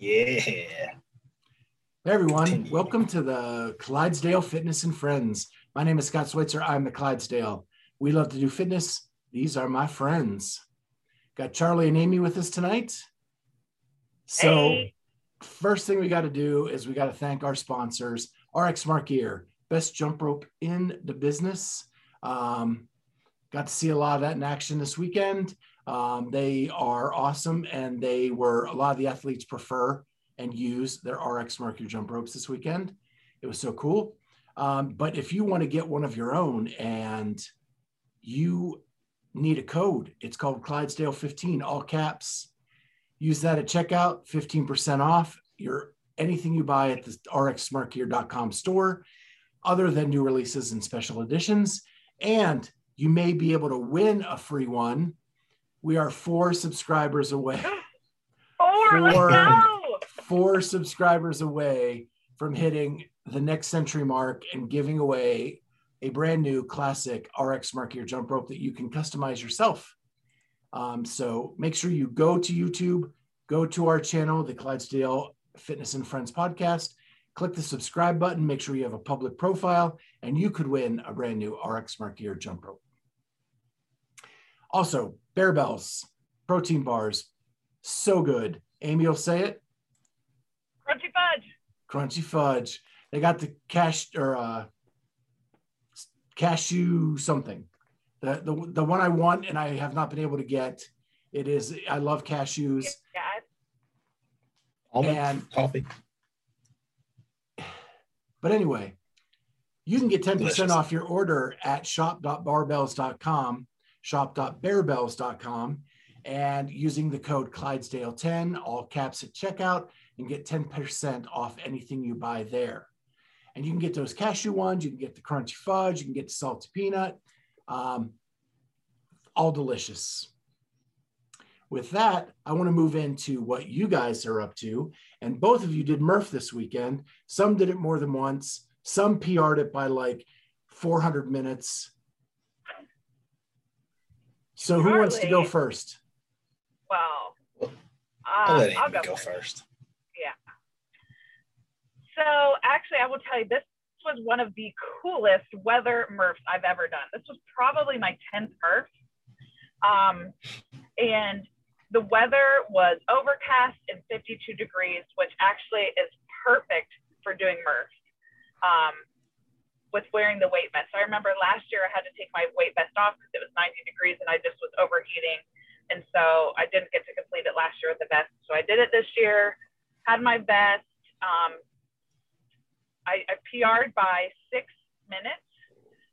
Yeah. Hey everyone, welcome to the Clydesdale Fitness and Friends. My name is Scott Switzer. I'm the Clydesdale. We love to do fitness. These are my friends. Got Charlie and Amy with us tonight. So, Hey. first thing we got to do is we got to thank our sponsors, RX Smart Gear, best jump rope in the business. Um, got to see a lot of that in action this weekend. Um, they are awesome, and they were a lot of the athletes prefer and use their RX Gear jump ropes this weekend. It was so cool. Um, but if you want to get one of your own and you need a code, it's called Clydesdale 15, all caps. Use that at checkout, 15% off your anything you buy at the rxsmartgear.com store, other than new releases and special editions. And you may be able to win a free one. We are four subscribers away Four, let's Four. go. four subscribers away from hitting the next century mark and giving away a brand new classic RX Smart Gear jump rope that you can customize yourself. Um, so make sure you go to YouTube, go to our channel, the Clydesdale Fitness and Friends podcast, click the subscribe button, make sure you have a public profile, and you could win a brand new RX Smart Gear jump rope. Also, Bear Bells, protein bars, so good. Amy will say it. Crunchy fudge. Crunchy fudge. They got the cash or uh, cashew something. The, the the one I want and I have not been able to get. It is I love cashews. Yeah, Almond And- coffee. But anyway, you can get 10% Delicious. off your order at shop.barbells.com, shop.bearbells.com, and using the code Clydesdale10, all caps at checkout, and get 10% off anything you buy there. And you can get those cashew ones, you can get the crunchy fudge, you can get the salty peanut, um, all delicious. With that, I want to move into what you guys are up to. And both of you did Murph this weekend. Some did it more than once. Some PR'd it by like 400 minutes. So who wants to go first? well, Well, uh, I'll let I'll Amy go, go first. Yeah. So actually, I will tell you, this was one of the coolest weather Murphs I've ever done. This was probably my 10th Murph. Um, and the weather was overcast and 52 degrees, which actually is perfect for doing Murphs um, with wearing the weight vest. So I remember last year I had to take my weight vest off because it was 90 degrees and I just was overheating. And so I didn't get to complete it last year with the vest. So I did it this year, had my vest. Um, I, I PR'd by six minutes,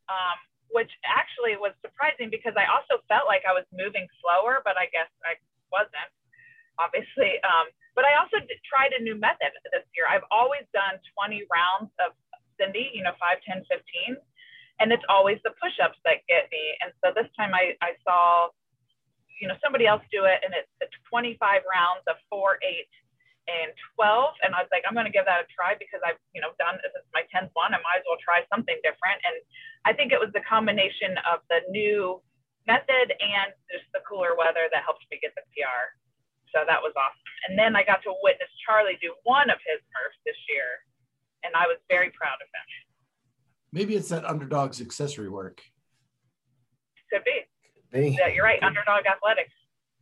um, which actually was surprising because I also felt like I was moving slower, but I guess I wasn't, obviously. Um, but I also tried a new method this year. I've always done 20 rounds of Cindy, you know, 5, 10, 15, and it's always the push ups that get me. And so this time I, I saw, you know, somebody else do it, and it's the 25 rounds of 4, 8, and 12 and i was like i'm going to give that a try because i've you know done this is my 10th one. I might as well try something different. And i think it was the combination of the new method and just the cooler weather that helped me get the pr so that was awesome. And then i got to witness charlie do one of his murphs this year and i was very proud of him Maybe it's that underdog's accessory work. could be Me. yeah you're right underdog athletics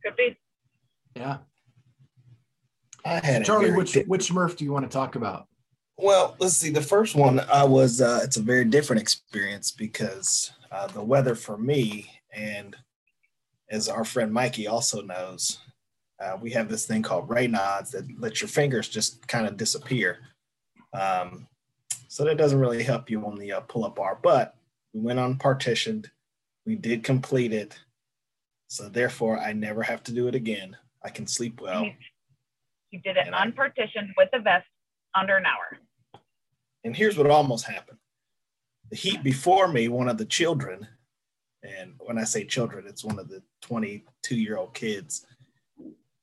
could be Yeah. I had a Charlie, which di- which Murph do you want to talk about? Well, let's see. The first one I was. Uh, it's a very different experience because uh, the weather for me, and as our friend Mikey also knows, uh, we have this thing called Raynaud's that lets your fingers just kind of disappear. Um, so that doesn't really help you on the uh, pull-up bar. But we went on partitioned. We did complete it. So therefore, I never have to do it again. I can sleep well. you, did it I- unpartitioned with the vest under an hour And here's what almost happened. The heat before me, one of the children, and when I say children, it's one of the 22 year old kids,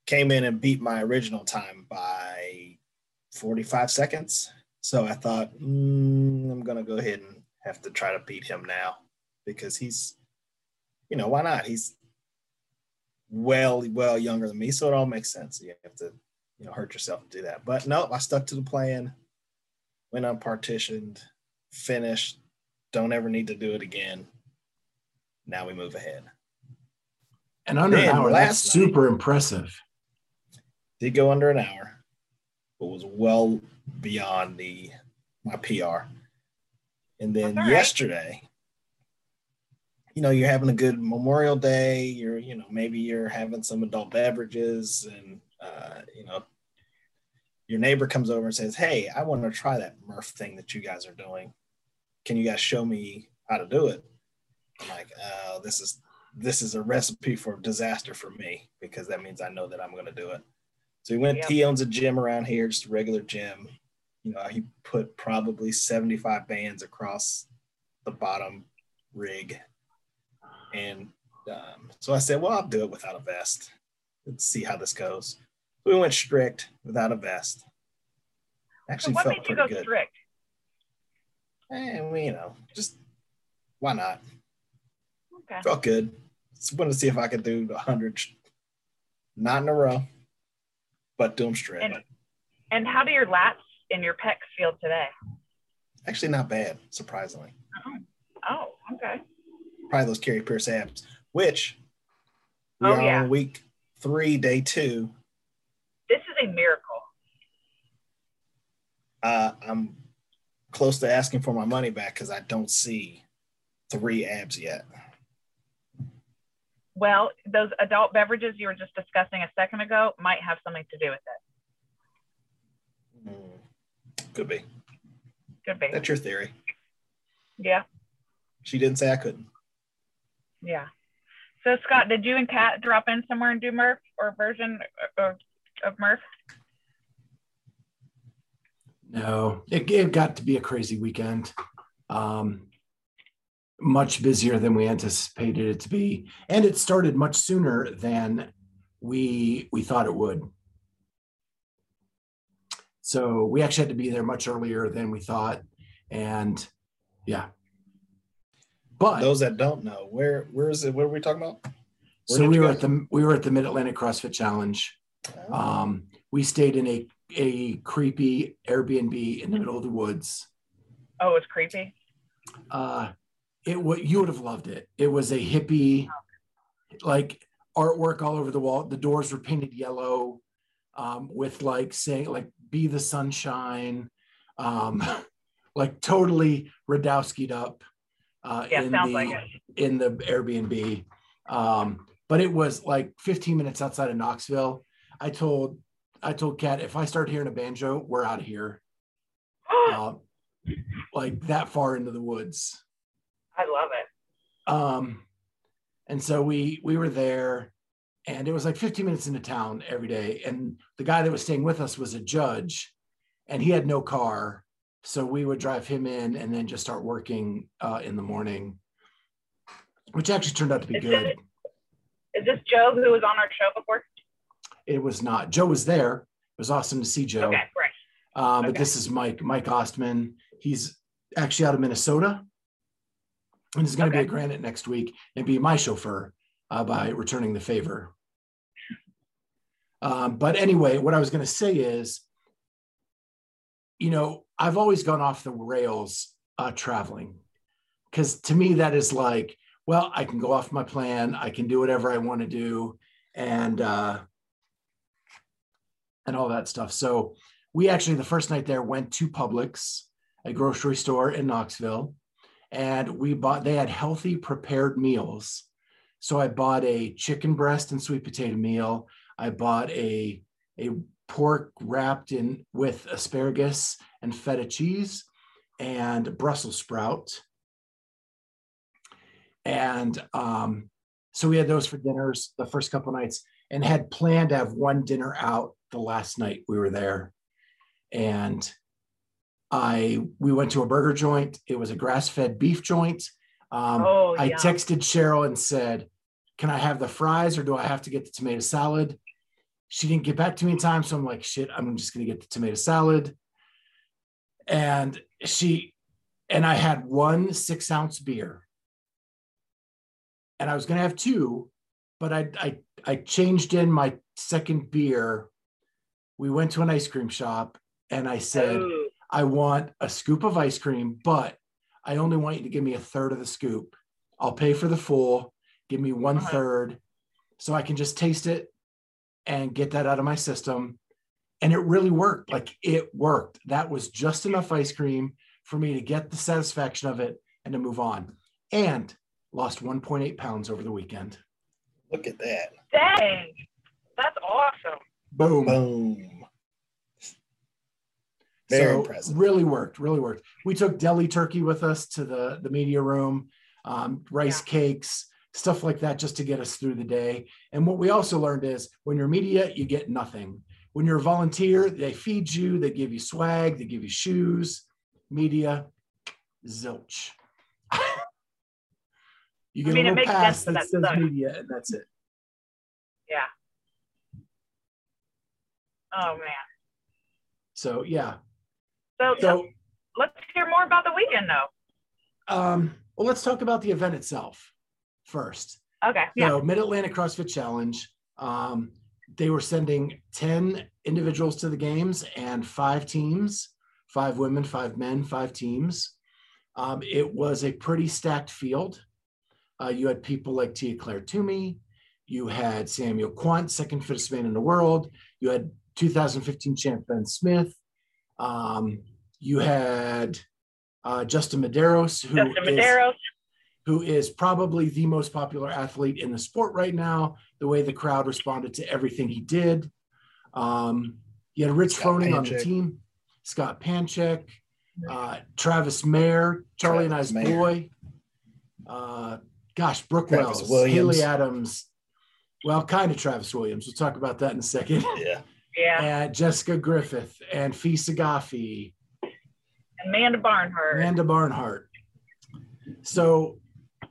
came in and beat my original time by 45 seconds. So I thought, mm, I'm going to go ahead and have to try to beat him now because he's, you know, why not? He's well, well younger than me. So it all makes sense. You have to you know hurt yourself to do that. But no, I stuck to the plan. Went unpartitioned, finished. Don't ever need to do it again. Now we move ahead. And under an hour, that's super impressive. Did go under an hour, but was well beyond the my PR. And then right. yesterday, you know, you're having a good Memorial Day. You're, you know, maybe you're having some adult beverages, and uh, you know, your neighbor comes over and says, "Hey, I want to try that Murph thing that you guys are doing. Can you guys show me how to do it?" I'm like, "Oh, this is this is a recipe for disaster for me because that means I know that I'm going to do it." So he went. Yep. He owns a gym around here, just a regular gym. You know, he put probably 75 bands across the bottom rig, and um, so I said, "Well, I'll do it without a vest. Let's see how this goes." We went strict without a vest. Actually, so what felt made you go good. strict? And you know, just why not? Okay. Felt good. Just wanted to see if I could do 100, not in a row but do them straight. And, and how do your lats and your pecs feel today? Actually, not bad, surprisingly. Oh, oh okay. Probably those Kari Pearce abs, which we oh, are yeah. on week three, day two. This is a miracle. Uh, I'm close to asking for my money back because I don't see three abs yet. Well, those adult beverages you were just discussing a second ago might have something to do with it. Mm, could be. Could be. That's your theory. Yeah. She didn't say I couldn't. Yeah. So Scott, did you and Kat drop in somewhere and do Murph or version of, of Murph? No, it, it got to be a crazy weekend. Um, much busier than we anticipated it to be and it started much sooner than we we thought it would. So we actually had to be there much earlier than we thought and yeah. But those that don't know where where is it what are we talking about? Where so we were at the we were at the mid-atlantic crossfit challenge. Oh. um, we stayed in a a creepy airbnb in the middle of the woods. Oh it's creepy? Uh it would you would have loved it. It was a hippie, like artwork all over the wall. The doors were painted yellow, um, with like saying like "Be the sunshine," um, like totally Radowski'd up. Uh, yeah, in the, like. In the Airbnb, um, but it was like 15 minutes outside of Knoxville. I told I told Kat if I start hearing a banjo, we're out of here. uh, like that far into the woods. I love it. Um, and so we we were there, and it was like 15 minutes into town every day. And the guy that was staying with us was a judge, and he had no car, so we would drive him in and then just start working uh, in the morning, which actually turned out to be is good. is this Joe who was on our show before? It was not. Joe was there. It was awesome to see Joe. Okay, right. Um, okay. But this is Mike, Mike Ostman. He's actually out of Minnesota and he's going to okay. be at Granite next week and be my chauffeur uh, by returning the favor. Um, but anyway, what I was going to say is, you know, I've always gone off the rails uh, traveling because to me that is like, well, I can go off my plan, I can do whatever I want to do, and uh, and all that stuff. So we actually the first night there went to Publix, a grocery store in Knoxville and we bought they had healthy prepared meals. So i bought a chicken breast and sweet potato meal. I bought a a pork wrapped in with asparagus and feta cheese and brussels sprout. And um, so we had those for dinners the first couple nights and had planned to have one dinner out the last night we were there. And I we went to a burger joint. It was a grass-fed beef joint. Um, oh, I texted Cheryl and said, "Can I have the fries or do I have to get the tomato salad?" She didn't get back to me in time, so I'm like, "Shit, I'm just gonna get the tomato salad." And she and I had one six ounce beer, and I was gonna have two, but I I I changed in my second beer we went to an ice cream shop and I said. I want a scoop of ice cream, but I only want you to give me a third of the scoop. I'll pay for the full, give me one Uh-huh. third so I can just taste it and get that out of my system. And it really worked. Like it worked. That was just enough ice cream for me to get the satisfaction of it and to move on. And lost 1.8 pounds over the weekend. Look at that. Dang. That's awesome. Boom. Boom. Very so impressive. really worked really worked we took deli turkey with us to the the media room um, rice cakes stuff like that just to get us through the day and what we also learned is when you're media you get nothing when you're a volunteer they feed you they give you swag they give you shoes media zilch you I get mean, a it little pass sense for that that says stuff. media and that's it Yeah. Oh man. so yeah So, so let's hear more about the weekend though. um well let's talk about the event itself first Okay. Yeah. So Mid Atlantic CrossFit Challenge. Um, they were sending 10 individuals to the games and five teams, five women, five men, five teams. Um, it was a pretty stacked field. Uh, you had people like Tia Clair Toomey. You had Samuel Kwant, second fittest man in the world. You had 2015 champ Ben Smith. Um, you had uh, Justin Medeiros, who Justin is- Medeiros. who is probably the most popular athlete in the sport right now, the way the crowd responded to everything he did. Um, you had Rich Scott Froning on the team, Scott Panchik, uh, Travis Mayer, Charlie and I's Mayer. boy, uh, gosh, Brooke Travis Wells, Williams. Haley Adams, well, kind of Travis Williams. We'll talk about that in a second. Yeah. Yeah. and Jessica Griffith and Fee Saghafi, Amanda Barnhart. Amanda Barnhart. So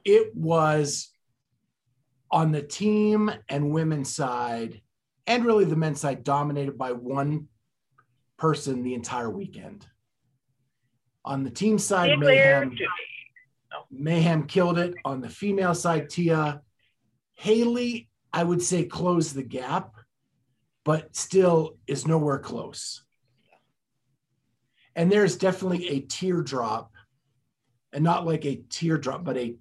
it was on the team and women's side, and really the men's side, dominated by one person the entire weekend. On the team side, Mayhem, Mayhem killed it. On the female side, Tia. Haley, I would say, closed the gap, but still is nowhere close. And there's definitely a teardrop, and not like a teardrop, but a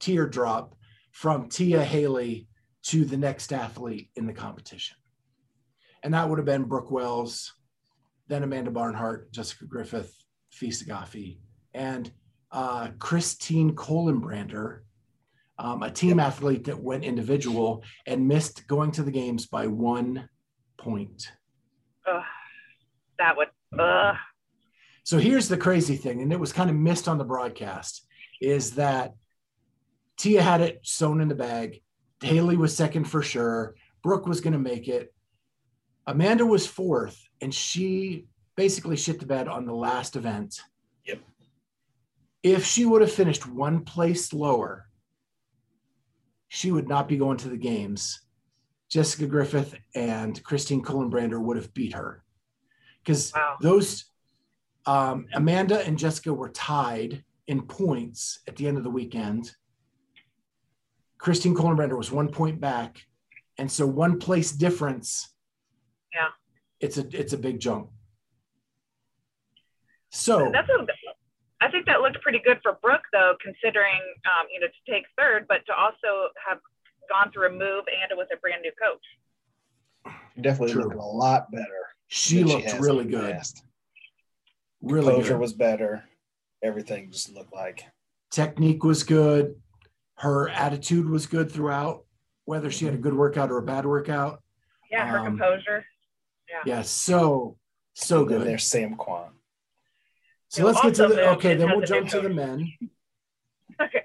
teardrop from Tia Haley to the next athlete in the competition. And that would have been Brooke Wells, then Amanda Barnhart, Jessica Griffith, Fee Saghafi, and uh, Christine Kolenbrander, um, a team athlete that went individual and missed going to the games by one point. Ugh. That would. Ugh. So here's the crazy thing, and it was kind of missed on the broadcast, is that Tia had it sewn in the bag. Haley was second for sure. Brooke was going to make it. Amanda was fourth, and she basically shit the bed on the last event. Yep. If she would have finished one place lower, she would not be going to the games. Jessica Griffith and Christine Kolenbrander would have beat her because Wow. those um, Amanda and Jessica were tied in points at the end of the weekend. Christine Kolenbrander was one point back, and so one place difference. Yeah. it's a it's a big jump. So That's a, I think that looked pretty good for Brooke, though, considering, um, you know, to take third, but to also have gone through a move and with a brand new coach. Definitely True. looking a lot better. she looked has really good, past. really Composure good. was better. Everything just looked like Technique was good. Her attitude was good throughout, whether she had a good workout or a bad workout. Yeah, her Um, composure. Yeah, so so and good. there's Sam Kwant. So let's get to the okay. Then we'll jump to the men. Okay.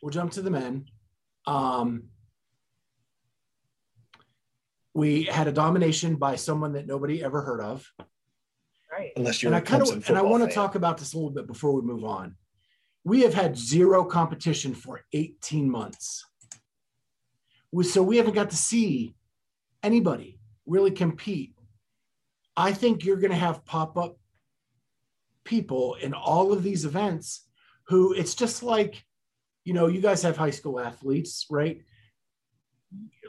We'll jump to the men. Um, we had a domination by someone that nobody ever heard of, Right. Unless you're and I a kind of and I want to talk about this a little bit before we move on. We have had zero competition for 18 months. We- So we haven't got to see anybody really compete. I think you're going to have pop up people in all of these events who it's just like, you know, you guys have high school athletes, right?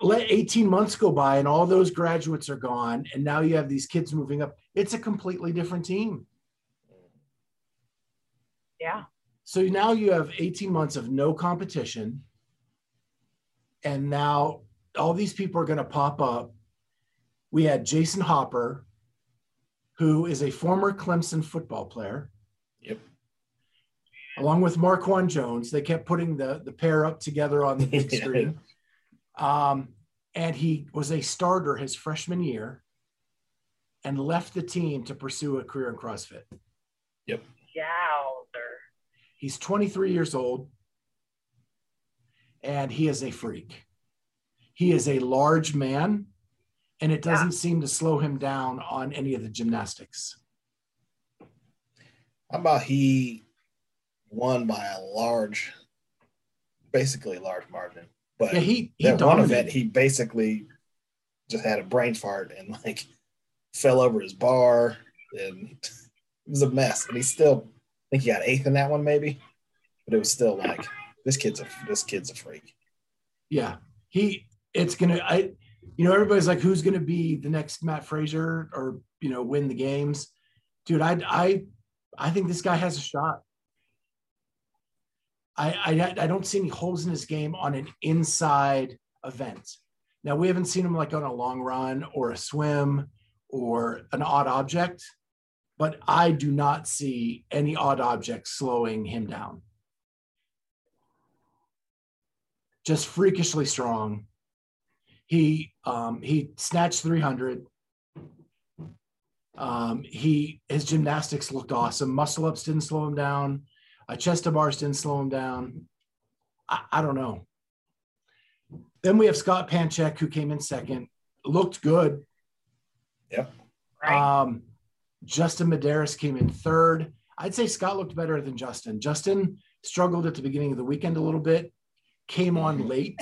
Let 18 months go by and all those graduates are gone and now you have these kids moving up. It's a completely different team. Yeah. so now you have 18 months of no competition and now all these people are going to pop up. We had jayson hopper who is a former clemson football player. Yep. along with marquand jones they kept putting the, the pair up together on the big screen um, and he was a starter his freshman year and left the team to pursue a career in CrossFit. Yep. Yowzer. He's 23 years old and he is a freak. He is a large man and it doesn't seem to slow him down on any of the gymnastics. How about he won by a large, basically large margin? But Yeah, he he that one event, he basically just had a brain fart and like fell over his bar, and it was a mess. And he still, I think he got eighth in that one, maybe. But it was still like this kid's a this kid's a freak. Yeah, he. It's gonna. I. You know, everybody's like, who's gonna be the next Matt Fraser or you know win the games? Dude, I I I think this guy has a shot. I I I don't see any holes in his game on an inside event. Now we haven't seen him like on a long run or a swim or an odd object, but I do not see any odd object slowing him down. Just freakishly strong. He um, he snatched 300. Um, he his gymnastics looked awesome. Muscle ups didn't slow him down. Uh, chest to bars didn't slow him down. I, I don't know. Then we have Scott Panchik who came in second. Looked good. Right. Um, Justin Medeiros came in third. I'd say Scott looked better than Justin. Justin struggled at the beginning of the weekend a little bit, came on late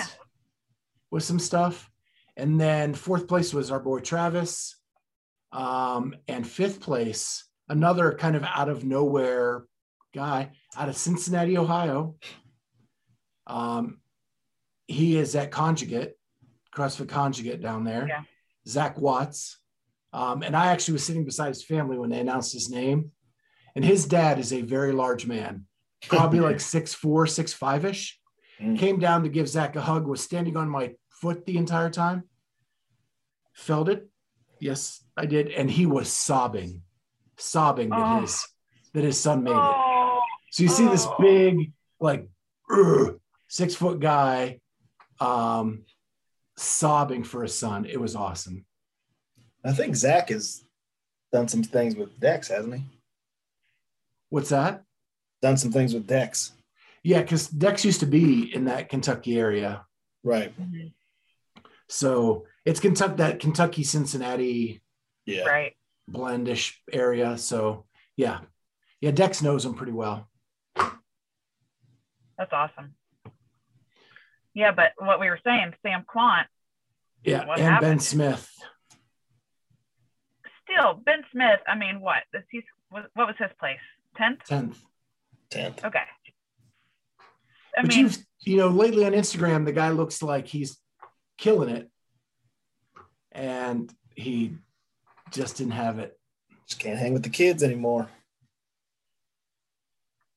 with some stuff. And then fourth place was our boy Travis. Um, and fifth place, another kind of out of nowhere guy out of Cincinnati, Ohio. Um, he is at Conjugate, CrossFit Conjugate down there. Yeah. Zach Watts. Um, and I actually was sitting beside his family when they announced his name. And his dad is a very large man, probably like six four, six five ish. Mm. Came down to give Zach a hug, was standing on my foot the entire time. Felt it. Yes, I did. And he was sobbing, sobbing that Oh. his that his son made it. Oh, So you see this Oh. big, like ugh, six foot guy um sobbing for his son. It was awesome. I think Zach has done some things with Dex, hasn't he? What's that? Done some things with Dex. Yeah, because Dex used to be in that Kentucky area. Right. So it's Kentucky that Kentucky Cincinnati Yeah. right. blendish area. So yeah. Yeah, Dex knows him pretty well. That's awesome. Yeah, but what we were saying, Sam Kwant, Yeah. What and Ben? Smith. still Ben Smith. I mean, what? Is he? What what was his place? Tenth. 10th. Tenth. Okay. I but mean, you've you know, lately on Instagram, the guy looks like he's killing it. And he just didn't have it. Just can't hang with the kids anymore.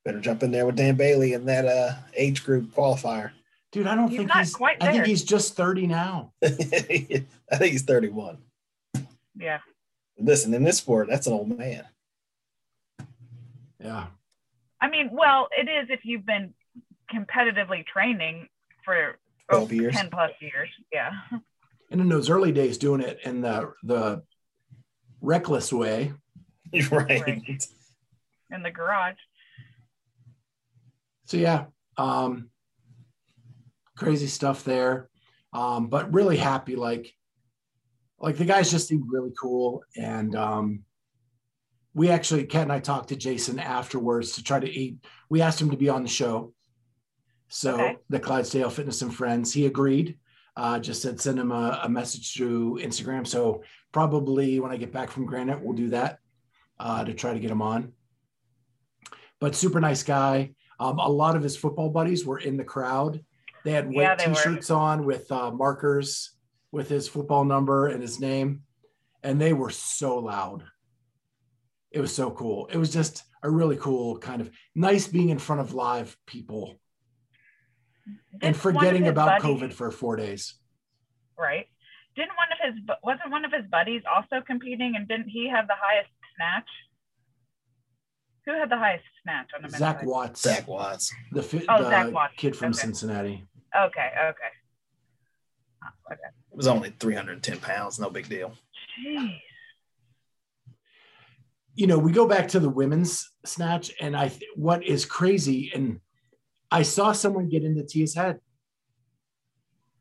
Better jump in there with Dan Bailey in that uh, age group qualifier. Dude, I don't He's think not he's quite I think he's just 30 now. I think he's 31. yeah. Listen, in this sport, that's an old man. Yeah. I mean, well, it is if you've been competitively training for 12 years. 10 plus years. Yeah. And in those early days doing it in the the reckless way. Right. Right. In the garage. So yeah, um crazy stuff there. Um, but really happy, like like the guys just seemed really cool. And um we actually Kat and I talked to Jason afterwards to try to eat. We asked him to be on the show. So Okay. the Clydesdale Fitness and Friends, he agreed. Uh, just said send him a, a message through Instagram. So probably when I get back from Granite, we'll do that uh, to try to get him on. But super nice guy. Um, a lot of his football buddies were in the crowd They had white Yeah, they t-shirts on with uh, markers with his football number and his name, and they were so loud. It was so cool. It was just a really cool kind of nice being in front of live people and Didn't of forgetting about buddies- COVID for four days. Right. Didn't one of his wasn't one of his buddies also competing, and didn't he have the highest snatch? Who had the highest snatch on the men's Zach side? Watts, Zach Watts. the, fi- Oh, the Zach Watts. kid from Okay. Cincinnati. Okay. Okay. Oh, okay. It was only 310 pounds, no big deal. Jeez. you know, we go back to the women's snatch, and I th- what is crazy, and I saw someone get into Tia's head.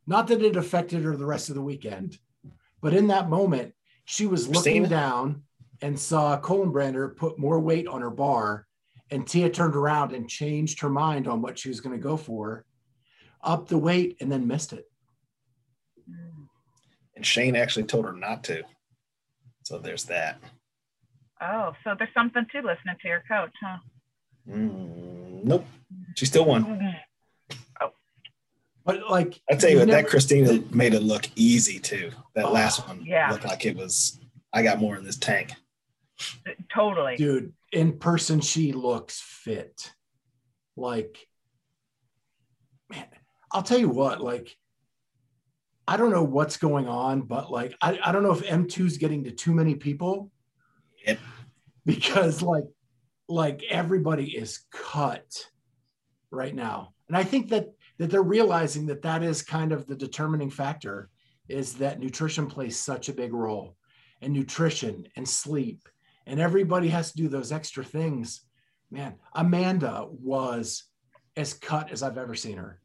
Not that it affected her the rest of the weekend, but in that moment, she was looking Christina? down and saw Colin Brander put more weight on her bar, and Tia turned around and changed her mind on what she was going to go for, up the weight, and then missed it. And Shane actually told her not to. So there's that. Oh, so there's something to listening to your coach, huh? Mm, nope. She still won. Mm. But like, I tell you you've what, that Christina made it look easy too. That Oh, last one yeah. looked like it was. I got more in this tank. Totally. dude in person she looks fit like man i'll tell you what like i don't know what's going on but like i, I don't know if m2's getting to too many people Yep. because like like everybody is cut right now and i think that that they're realizing that that is kind of the determining factor is that nutrition plays such a big role and nutrition and sleep and everybody has to do those extra things man amanda was as cut as i've ever seen her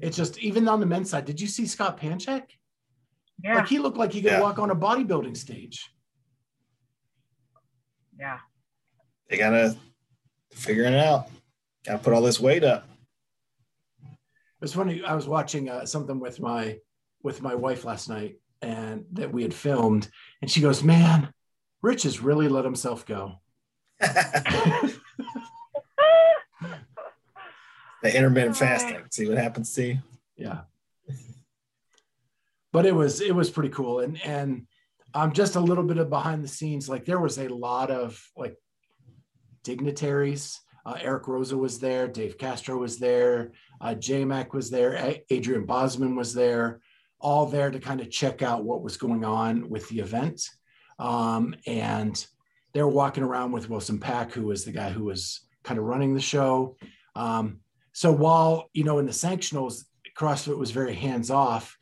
it's just even on the men's side did you see scott panchik Yeah. like he looked like he could Yeah. walk on a bodybuilding stage yeah. They gotta figure it out. Gotta put all this weight up. It was funny. I was watching uh, something with my with my wife last night, and that we had filmed, and she goes, "Man, Rich has really let himself go." the intermittent fasting. See what happens to you. Yeah. But it was it was pretty cool, and and um, just a little bit of behind the scenes. Like there was a lot of like dignitaries. Uh, Eric Roza was there. Dave Castro was there. Uh, J-Mac was there. A- Adrian Bozman was there. All there to kind of check out what was going on with the event. Um, and they were walking around with Wilson Pack, who was the guy who was kind of running the show. Um, so while you know in the sanctionals, CrossFit was very hands off.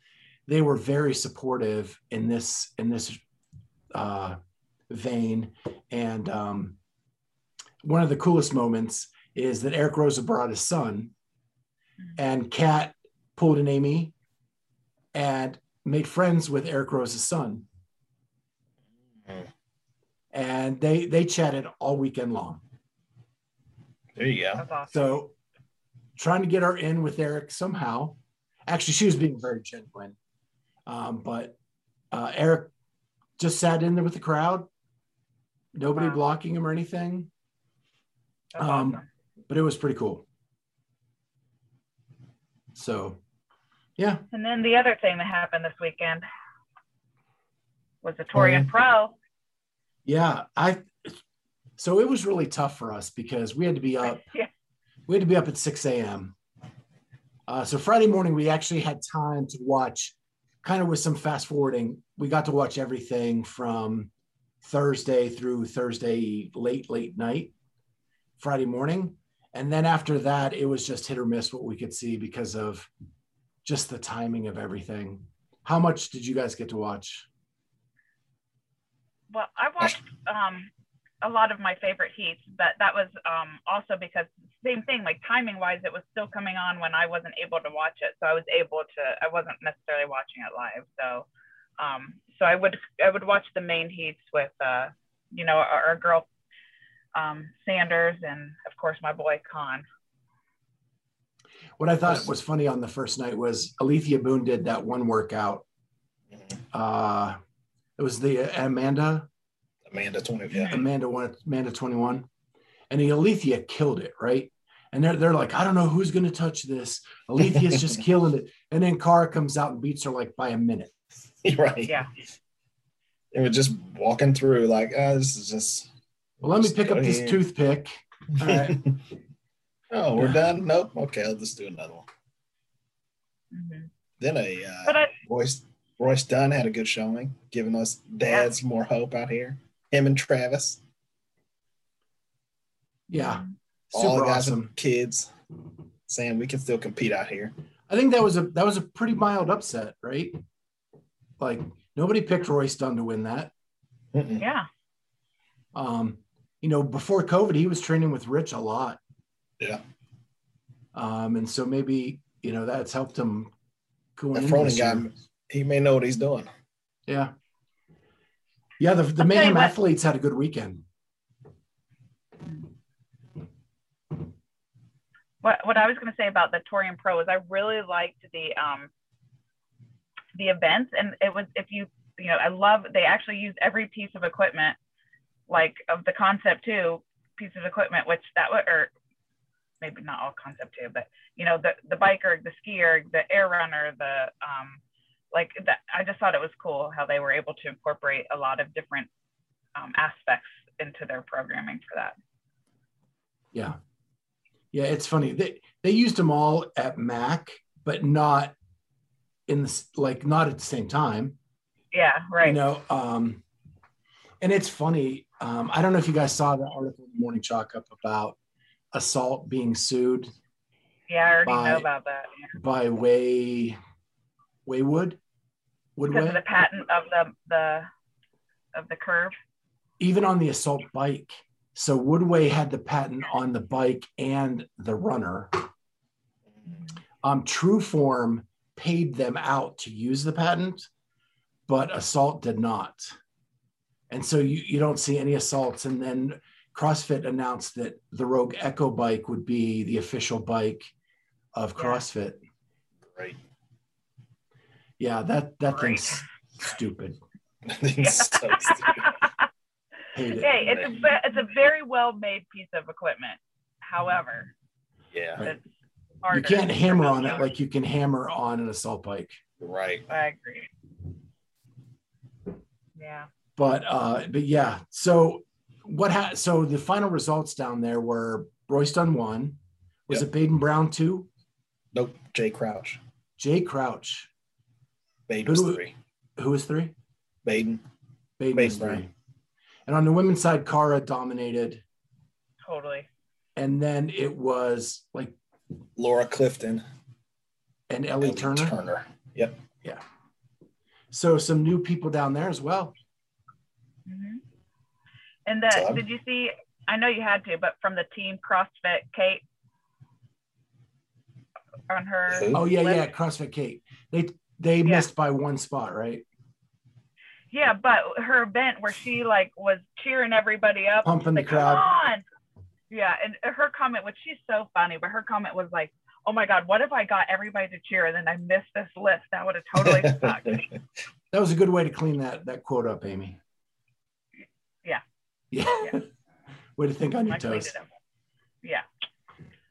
They were very supportive in this in this uh, vein, and um, one of the coolest moments is that Eric Roza brought his son, and Kat pulled an Amy, and made friends with Eric Roza's son, Mm. and they they chatted all weekend long. There you go. Awesome. So trying to get her in with Eric somehow. Actually, she was being very genuine. Um, but uh, Eric just sat in there with the crowd, nobody Wow. blocking him or anything. Um, awesome. But it was pretty cool. So, yeah, And then the other thing that happened this weekend was the Torian Pro. yeah. I so it was really tough for us because we had to be up. Yeah. We had to be up at 6 a.m. Uh, so Friday morning, we actually had time to watch, kind of with some fast forwarding. We got to watch everything from Thursday through Thursday late, late night, Friday morning. And then after that, it was just hit or miss what we could see because of just the timing of everything. How much did you guys get to watch? Well, I watched um, a lot of my favorite heats, but that was um, also because same thing, like timing wise, it was still coming on when I wasn't able to watch it. So I was able to, I wasn't necessarily watching it live. So, um, so I would, I would watch the main heats with, uh, you know, our, our girl um, Saunders and of course my boy Khan. What I thought was funny on the first night was Alethea Boon did that one workout. Mhm. Uh, it was the Amanda, Amanda 20. Yeah. Amanda one, Amanda 21. And the Alethea killed it, right? And they're they're like, I don't know who's gonna touch this. Alethea's just killing it. And then Kara comes out and beats her like by a minute. right. Yeah. They were just walking through like, oh, this is just. Well, let me pick go up this here. toothpick. All right. oh, we're done. Nope. Okay, I'll just do another one. Mhm. Then a uh, I, Royce Royce Dunne had a good showing, giving us dads more hope out here. Him and Travis, Yeah. all the Super guys awesome. and kids, saying we can still compete out here. I think that was a that was a pretty mild upset, right? Like nobody picked Royce Dunne to win that. Mm-mm. yeah. Um, you know, before COVID, he was training with Rich a lot. Yeah. Um, and so maybe, you know, that's helped him going That Froning guy, he may know what he's doing. Yeah. Yeah, the, the I'll Mayhem athletes had a good weekend. what what I was going to say about the Torian Pro is I really liked the um the events and it was if you you know I love they actually used every piece of equipment like of the concept two piece of equipment which that would or maybe not all concept two but you know the the biker the skier the air runner the um like that I just thought it was cool how they were able to incorporate a lot of different um, aspects into their programming for that Yeah. Yeah, it's funny. They they used them all at MACC, but not in the like not at the same time. yeah right You know, um, and it's funny. Um, I don't know if you guys saw the article in the Morning Chalk up about assault being sued yeah I already by- know about that yeah. by Way Waywood because of Woodway, the patent of the the of the curve. even on the assault bike. So Woodway had the patent on the bike and the runner. Um, Trueform paid them out to use the patent, but Assault did not. And so you, you don't see any assaults. And then CrossFit announced that the Rogue Echo bike would be the official bike of Yeah. CrossFit. Right. Yeah, that that Great. thing's stupid. It's so stupid. Hate it. hey, it's a it's a very well made piece of equipment. However, Yeah. Right. it's harder. You can't hammer on it like you can hammer on an assault bike. Right. I agree. Yeah. but uh but yeah so what ha- so the final results down there were Royston Dunn one was Yep. it Baden Brown two Nope. Jay Crouch. Jay Crouch Baden Who was three. who was three Baden. Baden, Baden was three Brown. and on the women's side Kara dominated Totally. and then it was like Laura Clifton. and Ellie, Ellie Turner. Turner. Yep. Yeah. So some new people down there as well hmm And the, So- did you see? I know you had to, but from the team CrossFit, Kate on her. Oh yeah Lip- yeah CrossFit Kate they they Yeah. missed by one spot right Yeah, but her event where she like was cheering everybody up, pumping the crowd Come on. Yeah, and her comment, which she's so funny, but her comment was like, "Oh my God, what if I got everybody to cheer and then I missed this list? That would have totally sucked." that was a good way to clean that that quote up Amy Yeah. Yeah, Yeah. way to think on your I cleaned toes it up. Yeah,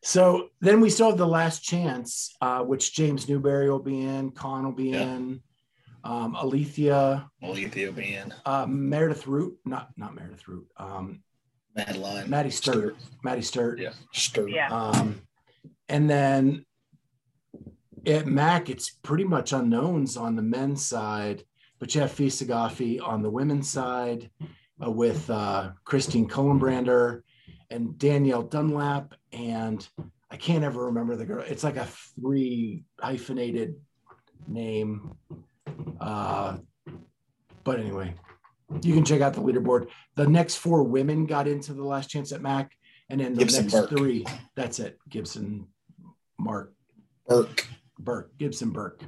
So then we still have the last chance, uh, which James Newbury will be in, Khan will be Yeah. in, um, Alethea, Well, Ethiopian. uh, Meredith Root, not not Meredith Root, um, Madeline. Maddie Sturt, Maddie Sturt. Yeah. Sturt. yeah. Um, and then at MACC, it's pretty much unknowns on the men's side, but you have Fee Saghafi on the women's side with uh, Christine Kolenbrander and Danielle Dunlap. And I can't ever remember the girl. It's like a three hyphenated name. Uh, but anyway, you can check out the leaderboard. The next four women got into the last chance at MACC. And then the Gibson next Burke. three, that's it. Gibson, Mark, Burke. Burke, Gibson, Burke.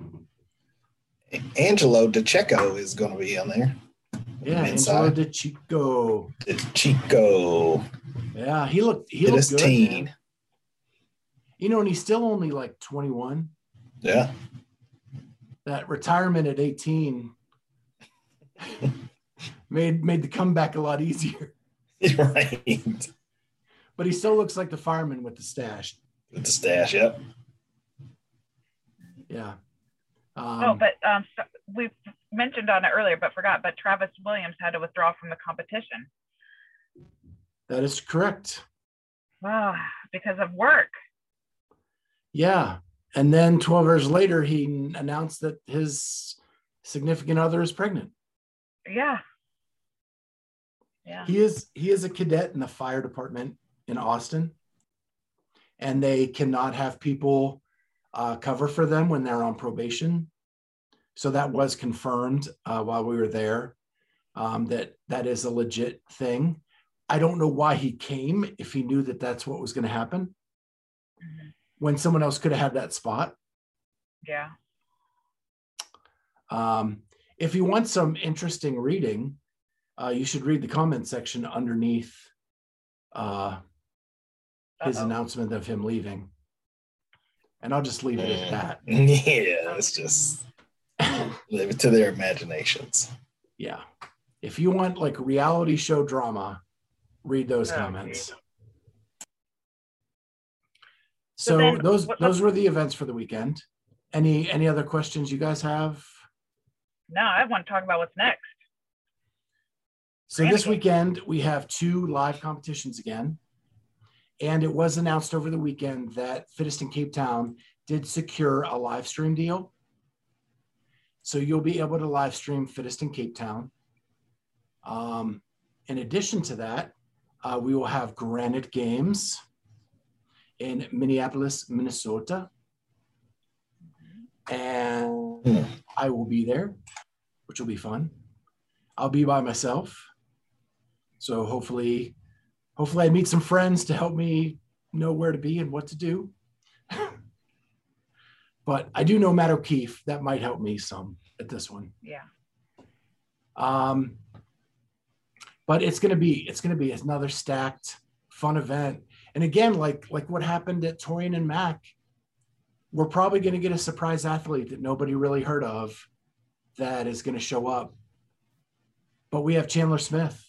Angelo DiCicco is going to be on there. Yeah, Men's Angelo side. De Chico. Chico. Yeah, he looked he Did looked his good. teen. man. You know, and he's still only like 21. Yeah. That retirement at 18 made made the comeback a lot easier. right. But he still looks like the fireman with the stash. With the stash, yep. Yeah. oh, Um, but um, so we mentioned on it earlier, but forgot. But Travis Williams had to withdraw from the competition. that is correct. Wow, because of work. Yeah. And then 12 years later, he announced that his significant other is pregnant. Yeah. Yeah. He is he is a cadet in the fire department in Austin, and they cannot have people uh, cover for them when they're on probation. So that was confirmed uh, while we were there. Um, that that is a legit thing. I don't know why he came if he knew that that's what was going to happen Mhm. when someone else could have had that spot. Yeah. Um, if you want some interesting reading, uh, you should read the comment section underneath uh, his Uh-oh. announcement of him leaving. And I'll just leave it at that. Yeah, it's just leave it to their imaginations. yeah. If you want like reality show drama, read those Oh, comments. geez. So So then those what- those were the events for the weekend. Any any other questions you guys have? No, I want to talk about what's next. So this weekend we have two live competitions again. And it was announced over the weekend that Fittest in Cape Town did secure a live stream deal. So you'll be able to live stream Fittest in Cape Town. Um, in addition to that, uh, we will have Granite Games in Minneapolis, Minnesota. And. I will be there, which will be fun. I'll be by myself. So hopefully, hopefully I meet some friends to help me know where to be and what to do. But I do know Matt O'Keefe. That might help me some at this one. Yeah. Um, but it's gonna be it's gonna be another stacked, fun event. And again, like like what happened at Torian and MACC, we're probably gonna get a surprise athlete that nobody really heard of that is gonna show up. But we have Chandler Smith.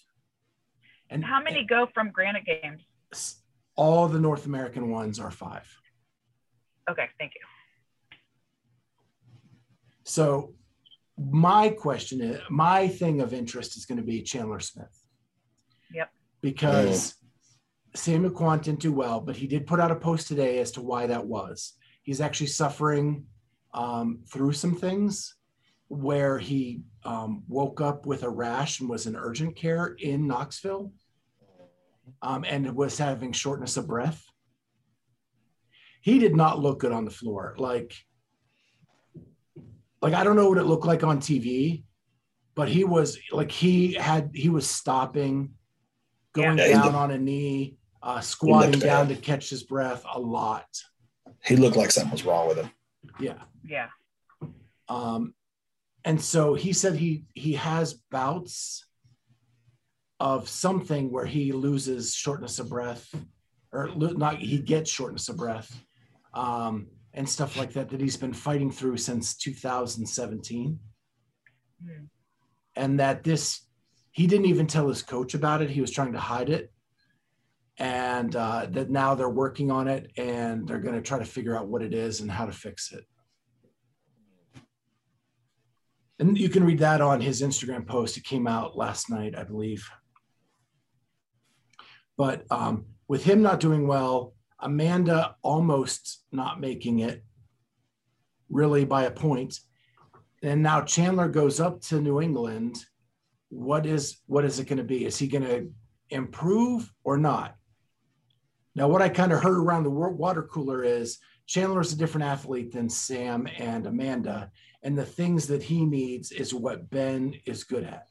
And How many go from Granite Games? all the North American ones are five. Okay, thank you. So my question is my thing of interest is going to be Chandler Smith. Yep. Because Sam Kwant didn't do well, but he did put out a post today as to why that was. He's actually suffering um, through some things where he um, woke up with a rash and was in urgent care in Knoxville um, and was having shortness of breath. He did not look good on the floor. Like, like I don't know what it looked like on TV, but he was like he had he was stopping, going Yeah, down looked- on a knee, uh, squatting down bad. to catch his breath a lot. He looked like something was wrong with him. Yeah. Yeah. Um, and so he said he he has bouts of something where he loses shortness of breath, or lo- not he gets shortness of breath, um, and stuff like that that he's been fighting through since 2017. Hmm. and that this he didn't even tell his coach about it. He was trying to hide it. And uh, that now they're working on it and they're going to try to figure out what it is and how to fix it. And you can read that on his instagram post. It came out last night i believe. But um, with him not doing well amanda almost not making it really by a point. and now Chandler goes up to New England. What is what is it going to be? Is he going to improve or not? Now, what I kind of heard around the water cooler is Chandler's a different athlete than Sam and Amanda, and the things that he needs is what Ben is good at.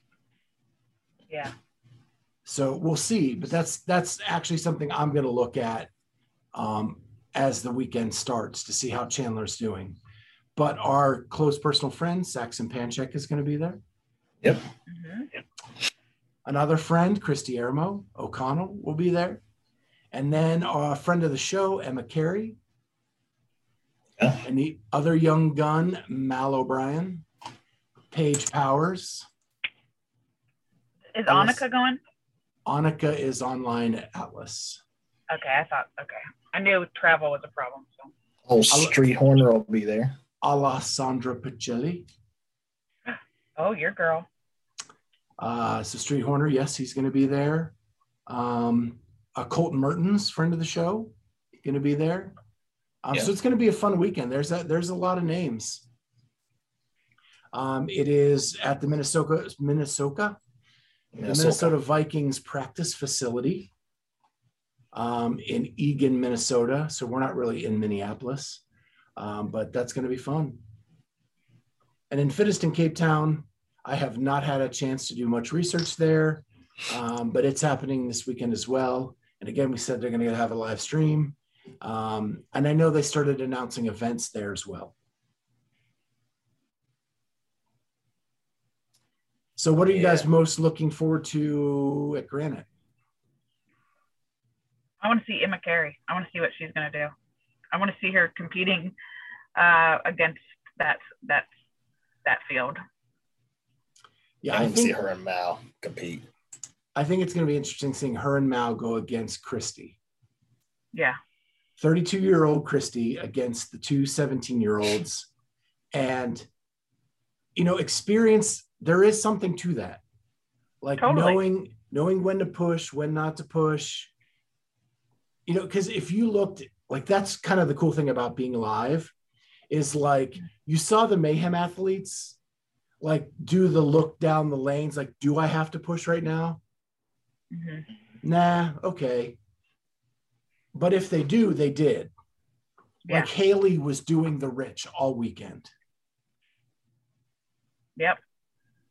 Yeah. So we'll see, but that's that's actually something I'm going to look at um, as the weekend starts to see how Chandler's doing. But our close personal friend Saxon Panchik is going to be there. Mhm. Another friend, Kristi Eramo O'Connell, will be there, and then our friend of the show, Emma Carey, Yeah. and the other young gun, Mal O'Brien, Paige Powers. Is Yes. Annika going? Annika is online at Atlas. Okay, I thought. Okay, I knew travel was a problem. So. Old street horner will be there. Alessandra Pichelli. Oh, your girl. Uh, so Street Horner, yes, he's going to be there. Um, uh, Colton Mertens, friend of the show, going to be there. Um, Yeah. So it's going to be a fun weekend. There's a, there's a lot of names. Um, it is at the Minnesota Minnesota the Minnesota Vikings practice facility um, in Eagan, Minnesota. So we're not really in Minneapolis, um, but that's going to be fun. And in Fittest in, Cape Town, I have not had a chance to do much research there, um, but it's happening this weekend as well. And again, we said they're going to have a live stream. Um, and I know they started announcing events there as well. So, what are you guys Yeah. most looking forward to at Granite? I want to see Emma Carey. I want to see what she's going to do. I want to see her competing uh, against that that that field. Yeah, I I want to see her and Mal compete. I think it's going to be interesting seeing her and Mal go against Christy. Yeah, 32 year old Christy against the two 17 year olds. And, you know, experience, there is something to that. Like Totally. knowing, knowing when to push, when not to push. You know, because if you looked like that's kind of the cool thing about being live is like you saw the mayhem athletes like do the look down the lanes, like, do I have to push right now? hmm Nah, okay. But if they do, they did. yeah, Like Haley was doing the rich all weekend. yep.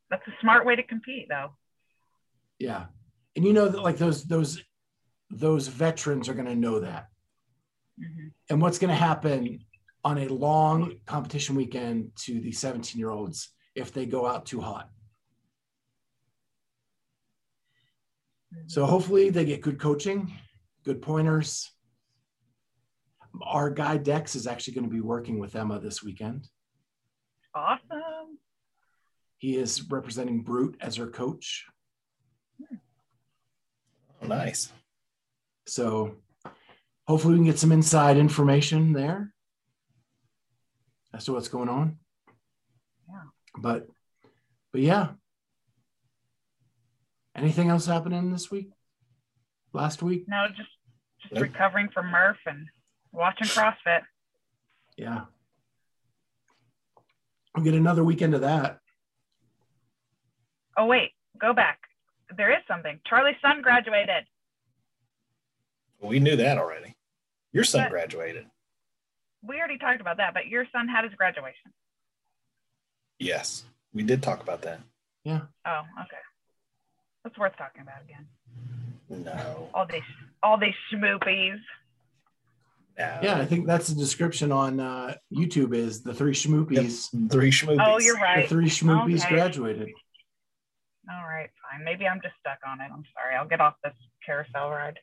That's a smart way to compete, though. Yeah. And you know that like those those those veterans are gonna know that. hmm And what's gonna happen on a long competition weekend to the 17 year olds if they go out too hot. So hopefully they get good coaching, good pointers. Our guy Dex is actually going to be working with Emma this weekend. Awesome. He is representing Brute as her coach. Oh, nice. So hopefully we can get some inside information there as to what's going on. Yeah. But but yeah. Anything else happening this week? Last week? No, just just Nope. recovering from Murph and watching CrossFit. Yeah. We'll get another weekend of that. Oh wait, go back. There is something. Charlie's son graduated. We knew that already. Your son But- graduated. We already talked about that, but your son had his graduation. Yes, we did talk about that. Yeah. Oh, okay. That's worth talking about again. No, All these all these schmoopies. no. Yeah, I think that's the description on uh, YouTube is the three schmoopies. Three schmoopies. Oh, you're right. The three schmoopies Okay. graduated. All right, fine. Maybe I'm just stuck on it. I'm sorry. I'll get off this carousel ride.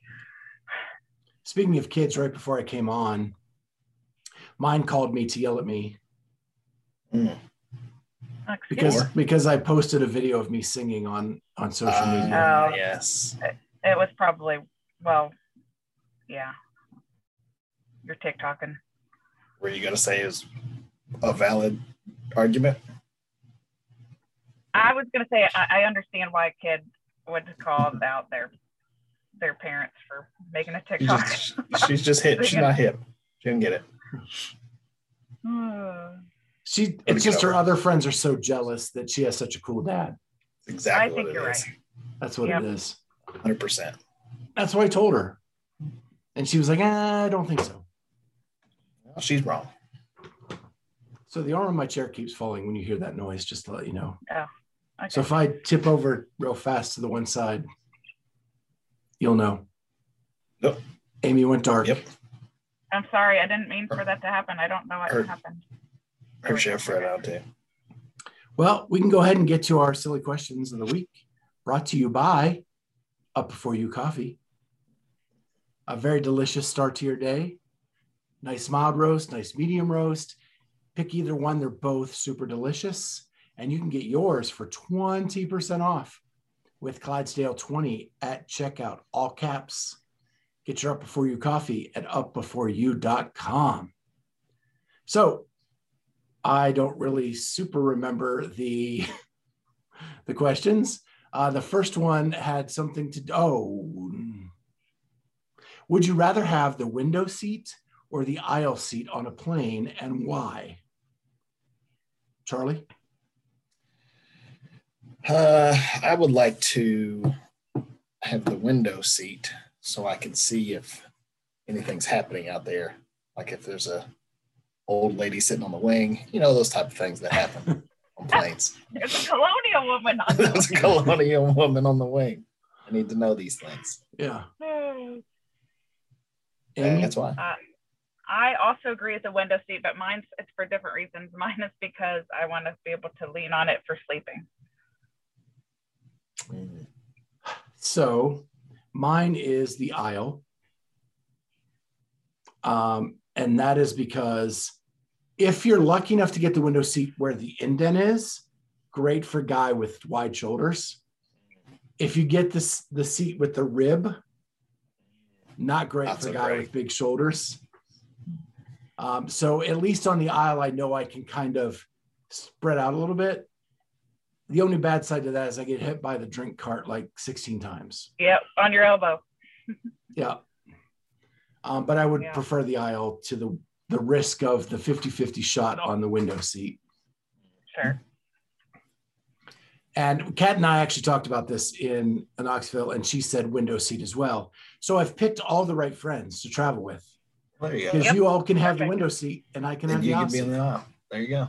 Speaking of kids, right before I came on, mine called me to yell at me Mm. Because me. because I posted a video of me singing on on social Ah, media. Oh. yes. it was probably well, yeah. You're TikToking. Were you going to say is a valid argument? I was gonna say I, I understand why a kid would call out their their parents for making a She TikTok. just, she's just hit. She's not hip. She didn't get it. She it's get just her other friends are so jealous that she has such a cool dad. It's exactly I think you're is. right. That's what Yep. it is. 100%. That's what I told her. And she was like, "Ah, I don't think so. Well, she's wrong. So the arm of my chair keeps falling when you hear that noise, just to let you know. Okay. So if I tip over real fast to the one side, you'll know. Nope. Amy went dark. Yep. I'm sorry. I didn't mean for that to happen. I don't know what Her- happened. Her chef right out there. Well, we can go ahead and get to our silly questions of the week, brought to you by Up Before You Coffee. A very delicious start to your day. Nice mild roast, nice medium roast. Pick either one, they're both super delicious. And you can get yours for 20% off with Clydesdale 20 at checkout, all caps. Get your Up Before You coffee at upbeforeyou.com. So I don't really super remember the the questions. Uh, the first one had something to oh, would you rather have the window seat or the aisle seat on a plane, and why? Charlie, Uh, I would like to have the window seat so I can see if anything's happening out there. Like if there's a old lady sitting on the wing, you know, those type of things that happen on planes. There's a colonial woman on There's a colonial woman on the wing. I need to know these things. yeah, the And that's why. I also agree with the window seat, but mine's it's for different reasons. Mine is because I want to be able to lean on it for sleeping. Mm. So mine is the aisle. Um, and that is because if you're lucky enough to get the window seat where the indent is, great for guy with wide shoulders. If you get this the seat with the rib, not great Not for guy great. with big shoulders. Um, so at least on the aisle, I know I can kind of spread out a little bit. The only bad side to that is I get hit by the drink cart like 16 times. Yep, on your elbow. Yeah. Um, but I would Yeah. prefer the aisle to the, the risk of the 50 50 shot on the window seat. Sure. And Kat and I actually talked about this in Knoxville, and she said window seat as well. So I've picked all the right friends to travel with There you go. because Yep. you all can have the window seat and I can have And the you can be in seat. the aisle. There you go.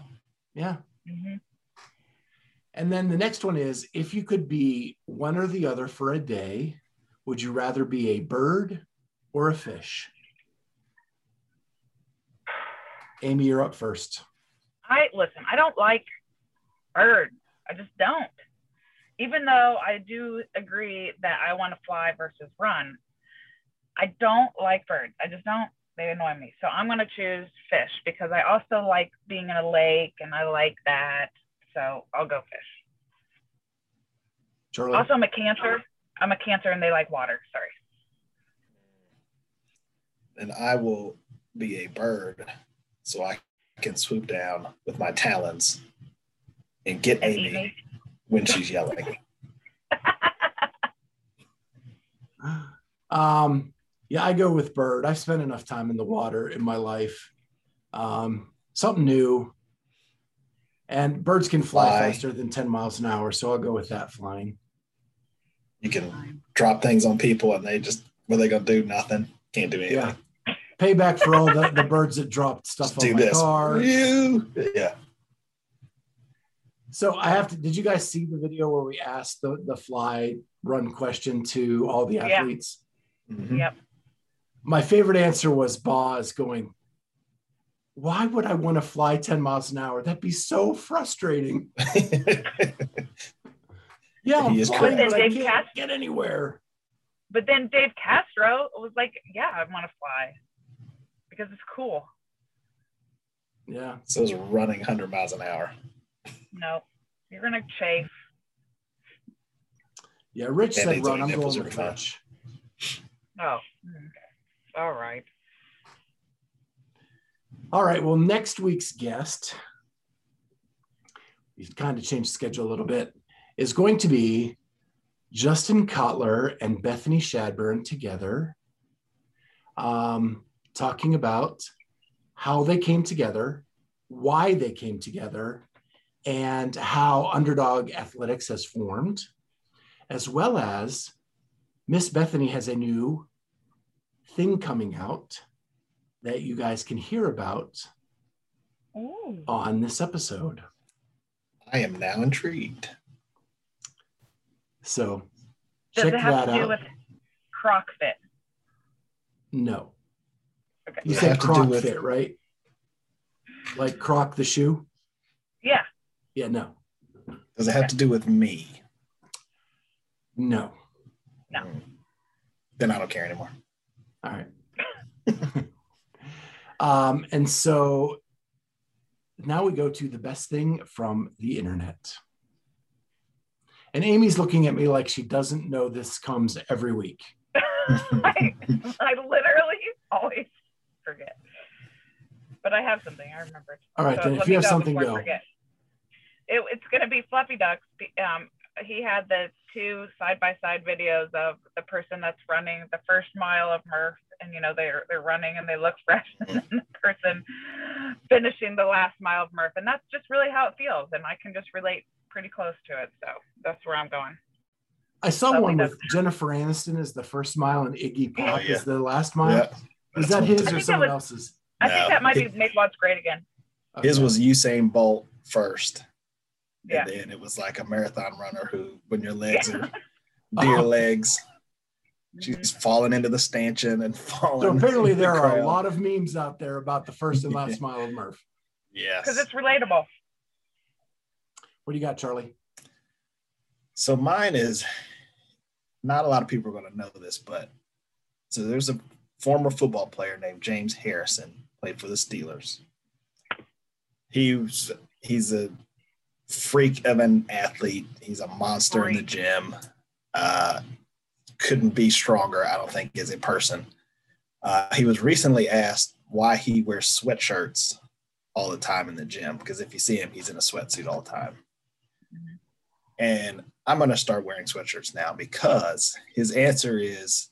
Yeah. hmm And then the next one is if you could be one or the other for a day, would you rather be a bird or a fish? Amy, you're up first. I listen. I don't like birds. I just don't. Even though I do agree that I want to fly versus run, I don't like birds. I just don't. They annoy me. So I'm going to choose fish because I also like being in a lake and I like that. So I'll go fish. Charlie. Also, I'm a cancer. I'm a cancer and they like water. Sorry. And I will be a bird so I can swoop down with my talons and get And Amy me. when she's yelling. Um, yeah, I go with bird. I've spent enough time in the water in my life. Um, something new. And birds can fly, Fly. faster than 10 miles an hour. So I'll go with that flying. You can drop things on people and they just, what are they going to do? Nothing. Can't do anything. Yeah. Payback for all the, the birds that dropped stuff Just on do my this. car. You. Yeah. So I have to, did you guys see the video where we asked the, the fly run question to all the Yeah. athletes? Mhm. Yep. My favorite answer was Boz going, why would I want to fly 10 miles an hour? That'd be so frustrating. Yeah, I'm He is flying, correct. but I Dave can't Cass- get anywhere. But then Dave Castro was like, "Yeah, I want to fly because it's cool." Yeah. so it's running 100 miles an hour. No, you're gonna chafe. Yeah. Rich Yeah, said run. I'm going are with. Rich. Oh, mm, okay. All right. All right. Well, next week's guest, we've kind of changed the schedule a little bit, is going to be Justin Cotler and Bethany Shadburne together, um, talking about how they came together, why they came together, and how Underdog Athletics has formed, as well as Miss Bethany has a new thing coming out that you guys can hear about Ooh. on this episode. I am now intrigued. So Does check it have that to do out. with croc fit? no, Okay. you Does it said have to do croc with- fit, right? Like croc the shoe? Yeah. Yeah, no, Does it have to do with me? no. No. Then I don't care anymore. All right. um, and so now we go to the best thing from the internet. And Amy's looking at me like she doesn't know this comes every week. I, I literally always forget. But I have something. I remember. All right, then if you have something, before go. It, it's going to be Fluffy Ducks. Um, he had the two side by side videos of the person that's running the first mile of Murph, and you know they're they're running and they look fresh, and then the person finishing the last mile of Murph, and that's just really how it feels, and I can just relate pretty close to it. So that's where I'm going. I saw Lovely one duck. with Jennifer Aniston as the first mile and Iggy Pop Oh, yeah. as the last mile. Yeah. Was That's that his they- or someone that else's? I No, think that might be it- Make What's Great Again. His Okay. was Usain Bolt first. Yeah. And then it was like a marathon runner who, when your legs are deer Oh. legs, she's mm-hmm. falling into the stanchion and falling. So apparently in the there are a lot of memes out there about the first and last mile of Murph. Yes. Because it's relatable. What do you got, Charlie? So mine is not a lot of people are going to know this, but so there's a former football player named James Harrison, played for the Steelers. He's he's a freak of an athlete. He's a monster in the gym. Uh, couldn't be stronger, I don't think, as a person. Uh, he was recently asked why he wears sweatshirts all the time in the gym because if you see him, he's in a sweatsuit all the time. And I'm going to start wearing sweatshirts now because his answer is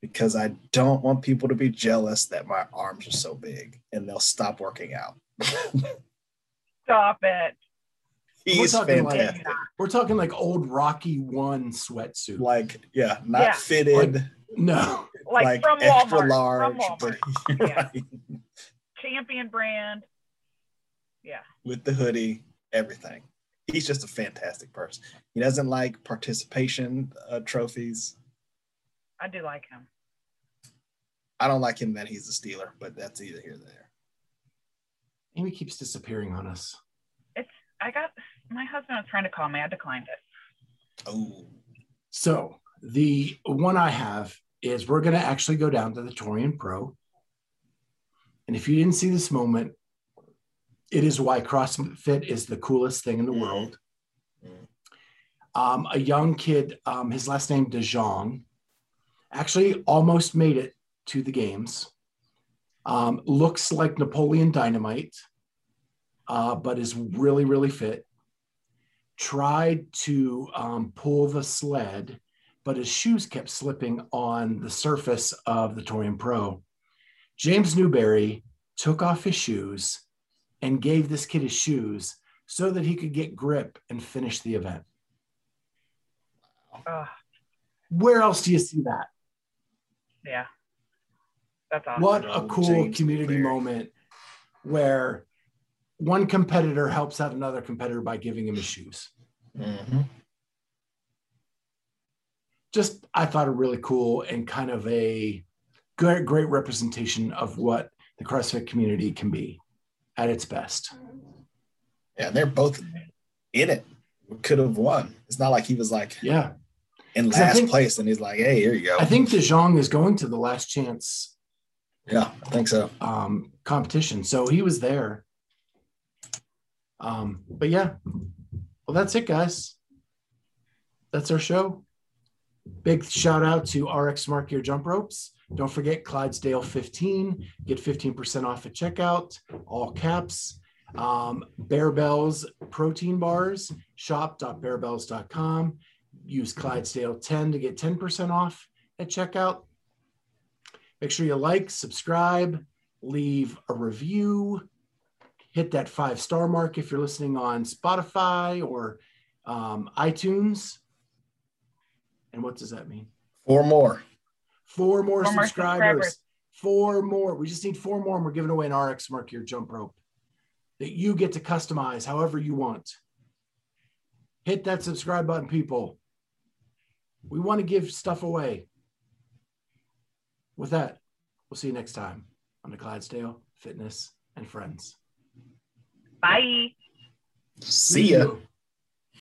because I don't want people to be jealous that my arms are so big and they'll stop working out. Stop it. He's talking like- fantastic. We're talking like old Rocky One sweatsuit. Like, yeah, not Yeah. fitted, no, Like, like, from extra Walmart. large, From but Walmart. Yeah. right, Champion brand. Yeah. with the hoodie, everything. He's just a fantastic person. He doesn't like participation uh, trophies. I do like him. I don't like him that he's a Steeler, but that's either here or there. Amy keeps disappearing on us. It's I got my husband was trying to call me. I declined it. Oh, So the one I have is we're going to actually go down to the Torian Pro. And if you didn't see this moment, it is why CrossFit is the coolest thing in the world. Um, a young kid, um, his last name DeJong, actually almost made it to the games. Um, looks like Napoleon Dynamite, uh, but is really, really fit. Tried to um, pull the sled, but his shoes kept slipping on the surface of the Torian Pro. James Newbury took off his shoes and gave this kid his shoes so that he could get grip and finish the event. Oh, Where else do you see that? yeah. That's awesome. What a cool James community Newbury. moment where one competitor helps out another competitor by giving him his shoes. Mhm. Just, I thought, a really cool and kind of a great, great representation of what the CrossFit community can be at its best. yeah, they're both in it. Could have won. It's not like he was like Yeah. in last think- place and he's like, hey, here you go. I think DeJong is going to the last chance yeah, I think so. um, competition. So he was there. Um, but yeah, well, that's it, guys. That's our show. Big shout out to RX Smart Gear Jump Ropes. Don't forget Clydesdale 15. Get 15% off at checkout, all caps. Um, Bear protein bars, shop.bearbells.com. Use Clydesdale 10 to get 10% off at checkout. Make sure you like, subscribe, leave a review, hit that five star mark if you're listening on Spotify or um, iTunes. And what does that mean? Four more. Four more Four more subscribers. subscribers. Four more. We just need four more, and we're giving away an RX Smart Gear jump rope that you get to customize however you want. Hit that subscribe button, people. We want to give stuff away. With that, we'll see you next time on the Clydesdale Fitness and Friends. Bye. See ya.